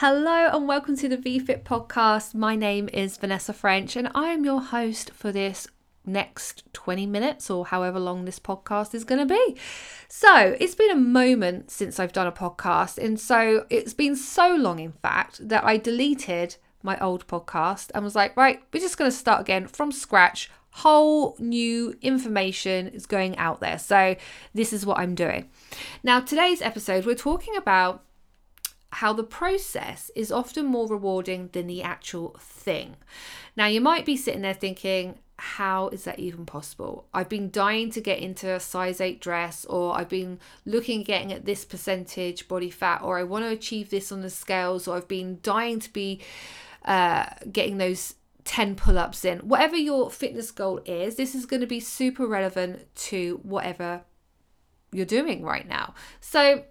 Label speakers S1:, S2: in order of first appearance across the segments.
S1: Hello and welcome to the VFit podcast. My name is Vanessa French and I am your host for this next 20 minutes or however long this podcast is going to be. So, it's been a moment since I've done a podcast, and so it's been so long, in fact, that I deleted my old podcast and was like, right, we're just going to start again from scratch. Whole new information is going out there. So, this is what I'm doing. Now, today's episode, we're talking about how the process is often more rewarding than the actual thing. Now, you might be sitting there thinking, how is that even possible? I've been dying to get into a size 8 dress, or I've been looking getting at this percentage body fat, or I want to achieve this on the scales, or I've been dying to be uh, getting those 10 pull ups in. Whatever your fitness goal is, this is going to be super relevant to whatever you're doing right now. So,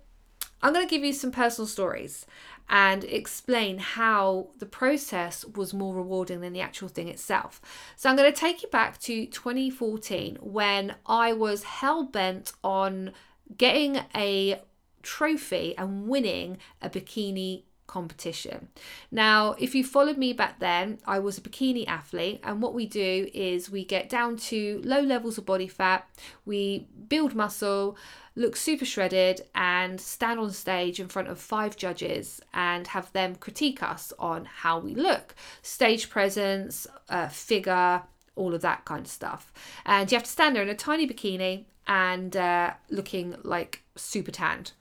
S1: I'm going to give you some personal stories and explain how the process was more rewarding than the actual thing itself. So, I'm going to take you back to 2014 when I was hell bent on getting a trophy and winning a bikini competition. Now, if you followed me back then, I was a bikini athlete, and what we do is we get down to low levels of body fat, we build muscle look super shredded and stand on stage in front of five judges and have them critique us on how we look stage presence, uh, figure, all of that kind of stuff. And you have to stand there in a tiny bikini and uh, looking like super tanned.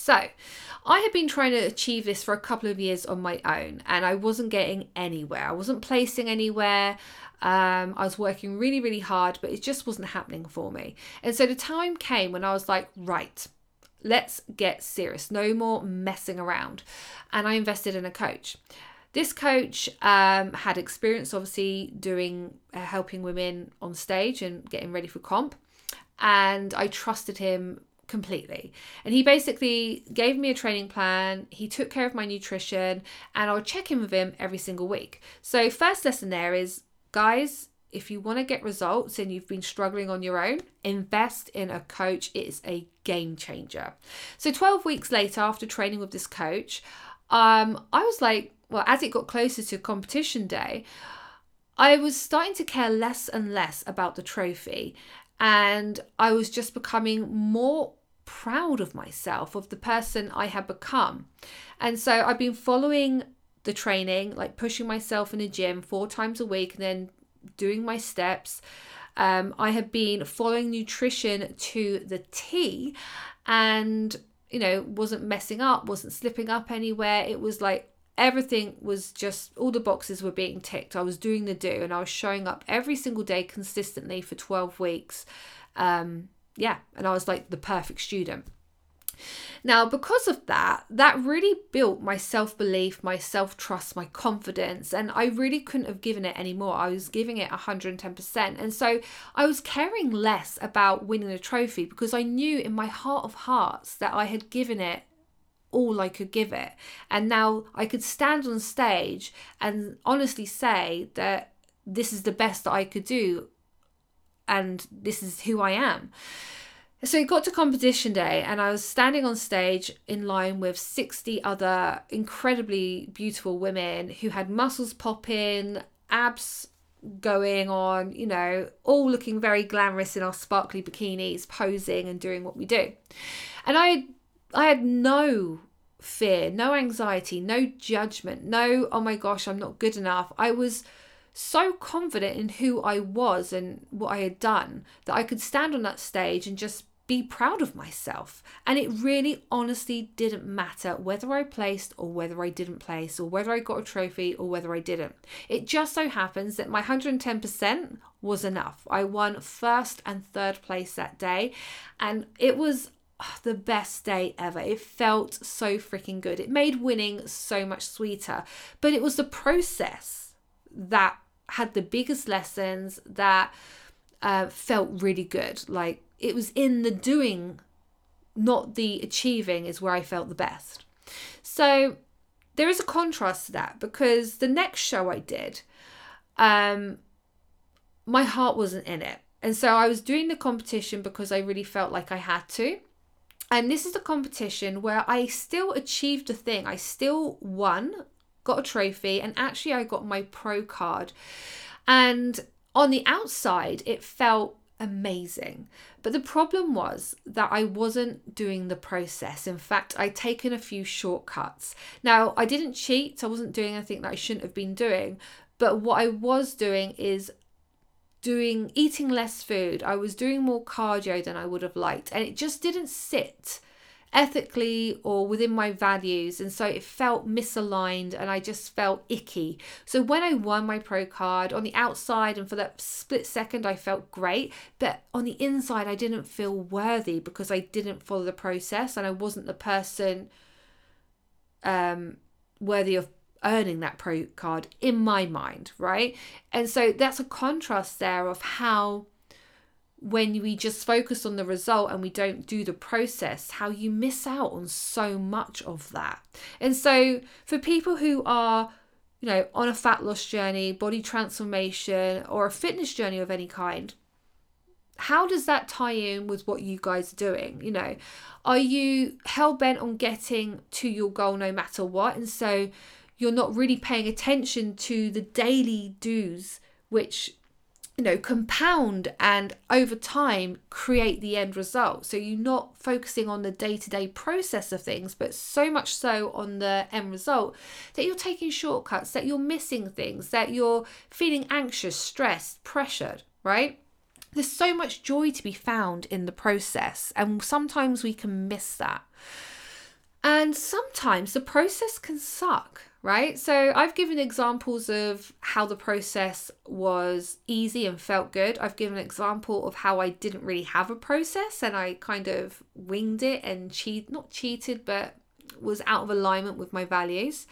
S1: So, I had been trying to achieve this for a couple of years on my own, and I wasn't getting anywhere. I wasn't placing anywhere. Um, I was working really, really hard, but it just wasn't happening for me. And so the time came when I was like, right, let's get serious. No more messing around. And I invested in a coach. This coach um, had experience, obviously, doing uh, helping women on stage and getting ready for comp. And I trusted him completely. And he basically gave me a training plan. He took care of my nutrition, and I would check in with him every single week. So, first lesson there is Guys, if you want to get results and you've been struggling on your own, invest in a coach. It is a game changer. So 12 weeks later, after training with this coach, um, I was like, well, as it got closer to competition day, I was starting to care less and less about the trophy. And I was just becoming more proud of myself, of the person I had become. And so I've been following the training, like pushing myself in a gym four times a week and then doing my steps. Um, I have been following nutrition to the T and, you know, wasn't messing up, wasn't slipping up anywhere. It was like everything was just, all the boxes were being ticked. I was doing the do and I was showing up every single day consistently for 12 weeks. Um, yeah, and I was like the perfect student. Now, because of that, that really built my self belief, my self trust, my confidence, and I really couldn't have given it anymore. I was giving it 110%. And so I was caring less about winning a trophy because I knew in my heart of hearts that I had given it all I could give it. And now I could stand on stage and honestly say that this is the best that I could do and this is who I am. So it got to competition day, and I was standing on stage in line with 60 other incredibly beautiful women who had muscles popping, abs going on, you know, all looking very glamorous in our sparkly bikinis, posing and doing what we do. And I I had no fear, no anxiety, no judgment, no oh my gosh, I'm not good enough. I was so confident in who I was and what I had done that I could stand on that stage and just be proud of myself. And it really honestly didn't matter whether I placed or whether I didn't place, or whether I got a trophy or whether I didn't. It just so happens that my 110% was enough. I won first and third place that day, and it was ah, the best day ever. It felt so freaking good. It made winning so much sweeter, but it was the process that had the biggest lessons that uh, felt really good. Like it was in the doing, not the achieving, is where I felt the best. So there is a contrast to that because the next show I did, um, my heart wasn't in it. And so I was doing the competition because I really felt like I had to. And this is the competition where I still achieved a thing. I still won, got a trophy, and actually I got my pro card. And on the outside, it felt amazing. But the problem was that I wasn't doing the process. In fact, I'd taken a few shortcuts. Now, I didn't cheat, I wasn't doing anything that I shouldn't have been doing. But what I was doing is doing eating less food. I was doing more cardio than I would have liked, and it just didn't sit ethically or within my values and so it felt misaligned and I just felt icky. So when I won my pro card on the outside and for that split second I felt great, but on the inside I didn't feel worthy because I didn't follow the process and I wasn't the person um worthy of earning that pro card in my mind, right? And so that's a contrast there of how when we just focus on the result and we don't do the process, how you miss out on so much of that. And so for people who are you know, on a fat loss journey, body transformation, or a fitness journey of any kind, how does that tie in with what you guys are doing? You know, are you hell bent on getting to your goal no matter what? And so you're not really paying attention to the daily do's which you know compound and over time create the end result. So you're not focusing on the day-to-day process of things but so much so on the end result that you're taking shortcuts that you're missing things that you're feeling anxious stressed pressured right? There's so much joy to be found in the process and sometimes we can miss that. And sometimes the process can suck right? So I've given examples of how the process was easy and felt good. I've given an example of how I didn't really have a process and I kind of winged it and cheat not cheated but was out of alignment with my values.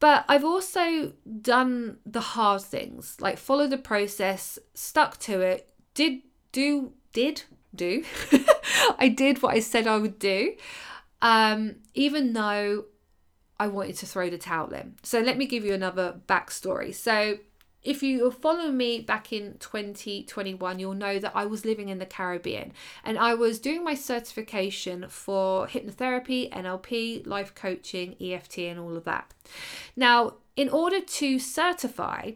S1: But I've also done the hard things, like follow the process, stuck to it, did do did do. I did what I said I would do. Um, even though I wanted to throw the towel in. So let me give you another backstory. So if you are following me back in 2021, you'll know that I was living in the Caribbean and I was doing my certification for hypnotherapy, NLP, life coaching, EFT, and all of that. Now, in order to certify,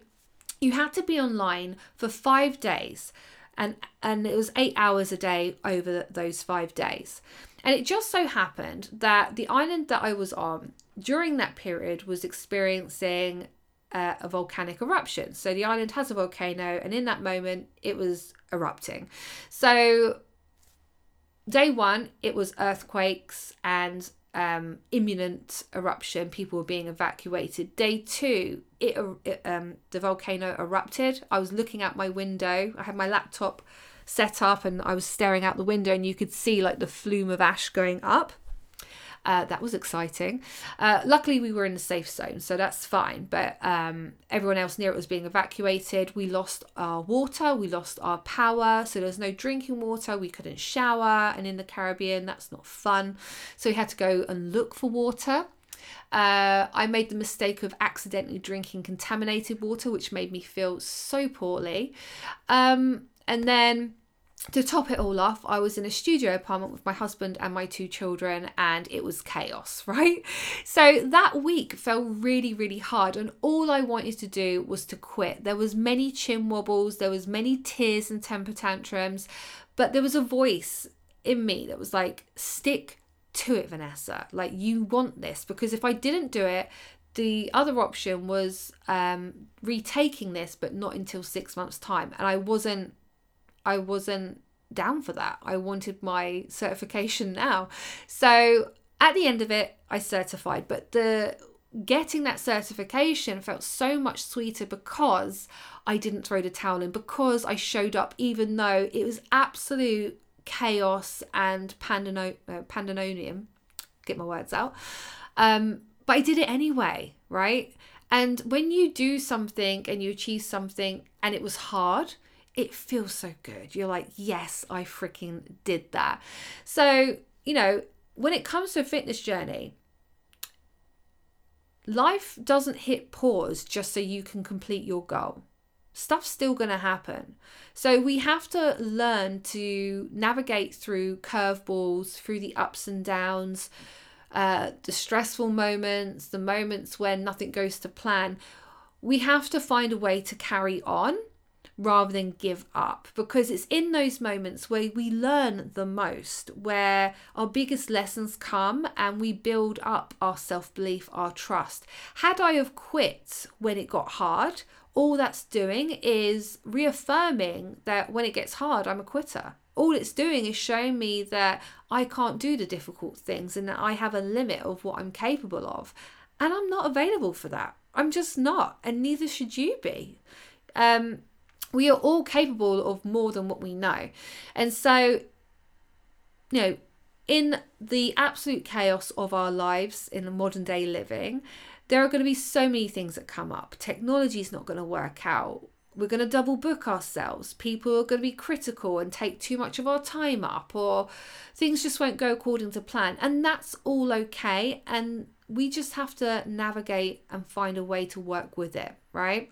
S1: you had to be online for five days and, and it was eight hours a day over those five days. And it just so happened that the island that I was on during that period was experiencing uh, a volcanic eruption. So the island has a volcano, and in that moment, it was erupting. So, day one, it was earthquakes and um, imminent eruption. People were being evacuated. Day two, it, it um, the volcano erupted. I was looking out my window. I had my laptop set up, and I was staring out the window, and you could see like the flume of ash going up. Uh, that was exciting. Uh, luckily, we were in the safe zone, so that's fine. But um, everyone else near it was being evacuated. We lost our water, we lost our power, so there was no drinking water. We couldn't shower, and in the Caribbean, that's not fun. So we had to go and look for water. Uh, I made the mistake of accidentally drinking contaminated water, which made me feel so poorly. Um, and then to top it all off, I was in a studio apartment with my husband and my two children, and it was chaos, right? So that week felt really, really hard, and all I wanted to do was to quit. There was many chin wobbles, there was many tears and temper tantrums, but there was a voice in me that was like, "Stick to it, Vanessa. Like you want this because if I didn't do it." The other option was um, retaking this, but not until six months' time. And I wasn't I wasn't down for that. I wanted my certification now. So at the end of it, I certified, but the getting that certification felt so much sweeter because I didn't throw the towel in, because I showed up, even though it was absolute chaos and pandano- uh, pandemonium. Get my words out. Um, but I did it anyway, right? And when you do something and you achieve something and it was hard, it feels so good. You're like, yes, I freaking did that. So, you know, when it comes to a fitness journey, life doesn't hit pause just so you can complete your goal. Stuff's still going to happen. So we have to learn to navigate through curveballs, through the ups and downs, uh, the stressful moments, the moments when nothing goes to plan. We have to find a way to carry on rather than give up because it's in those moments where we learn the most, where our biggest lessons come and we build up our self belief, our trust. Had I have quit when it got hard, all that's doing is reaffirming that when it gets hard, I'm a quitter. All it's doing is showing me that I can't do the difficult things and that I have a limit of what I'm capable of. And I'm not available for that. I'm just not, and neither should you be. Um, we are all capable of more than what we know. And so, you know, in the absolute chaos of our lives in modern day living, there are going to be so many things that come up. Technology is not going to work out. We're going to double book ourselves. People are going to be critical and take too much of our time up, or things just won't go according to plan. And that's all okay. And we just have to navigate and find a way to work with it, right?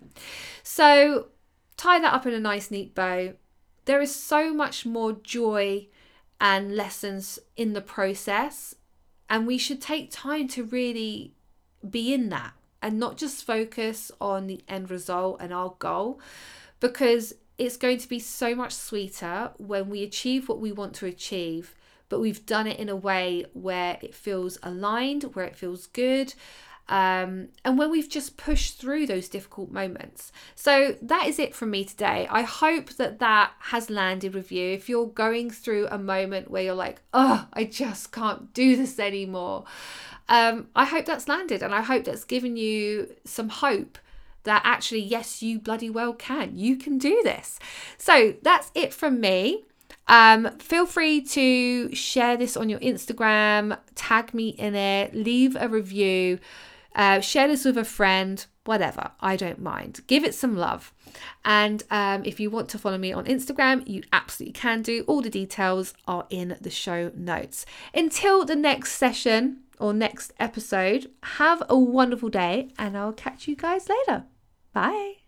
S1: So, tie that up in a nice, neat bow. There is so much more joy and lessons in the process, and we should take time to really be in that and not just focus on the end result and our goal because it's going to be so much sweeter when we achieve what we want to achieve but we've done it in a way where it feels aligned where it feels good um, and when we've just pushed through those difficult moments. So that is it from me today. I hope that that has landed with you. If you're going through a moment where you're like, oh, I just can't do this anymore, um, I hope that's landed and I hope that's given you some hope that actually, yes, you bloody well can. You can do this. So that's it from me. Um, feel free to share this on your Instagram, tag me in it, leave a review. Uh, share this with a friend, whatever. I don't mind. Give it some love. And um, if you want to follow me on Instagram, you absolutely can do. All the details are in the show notes. Until the next session or next episode, have a wonderful day, and I'll catch you guys later. Bye.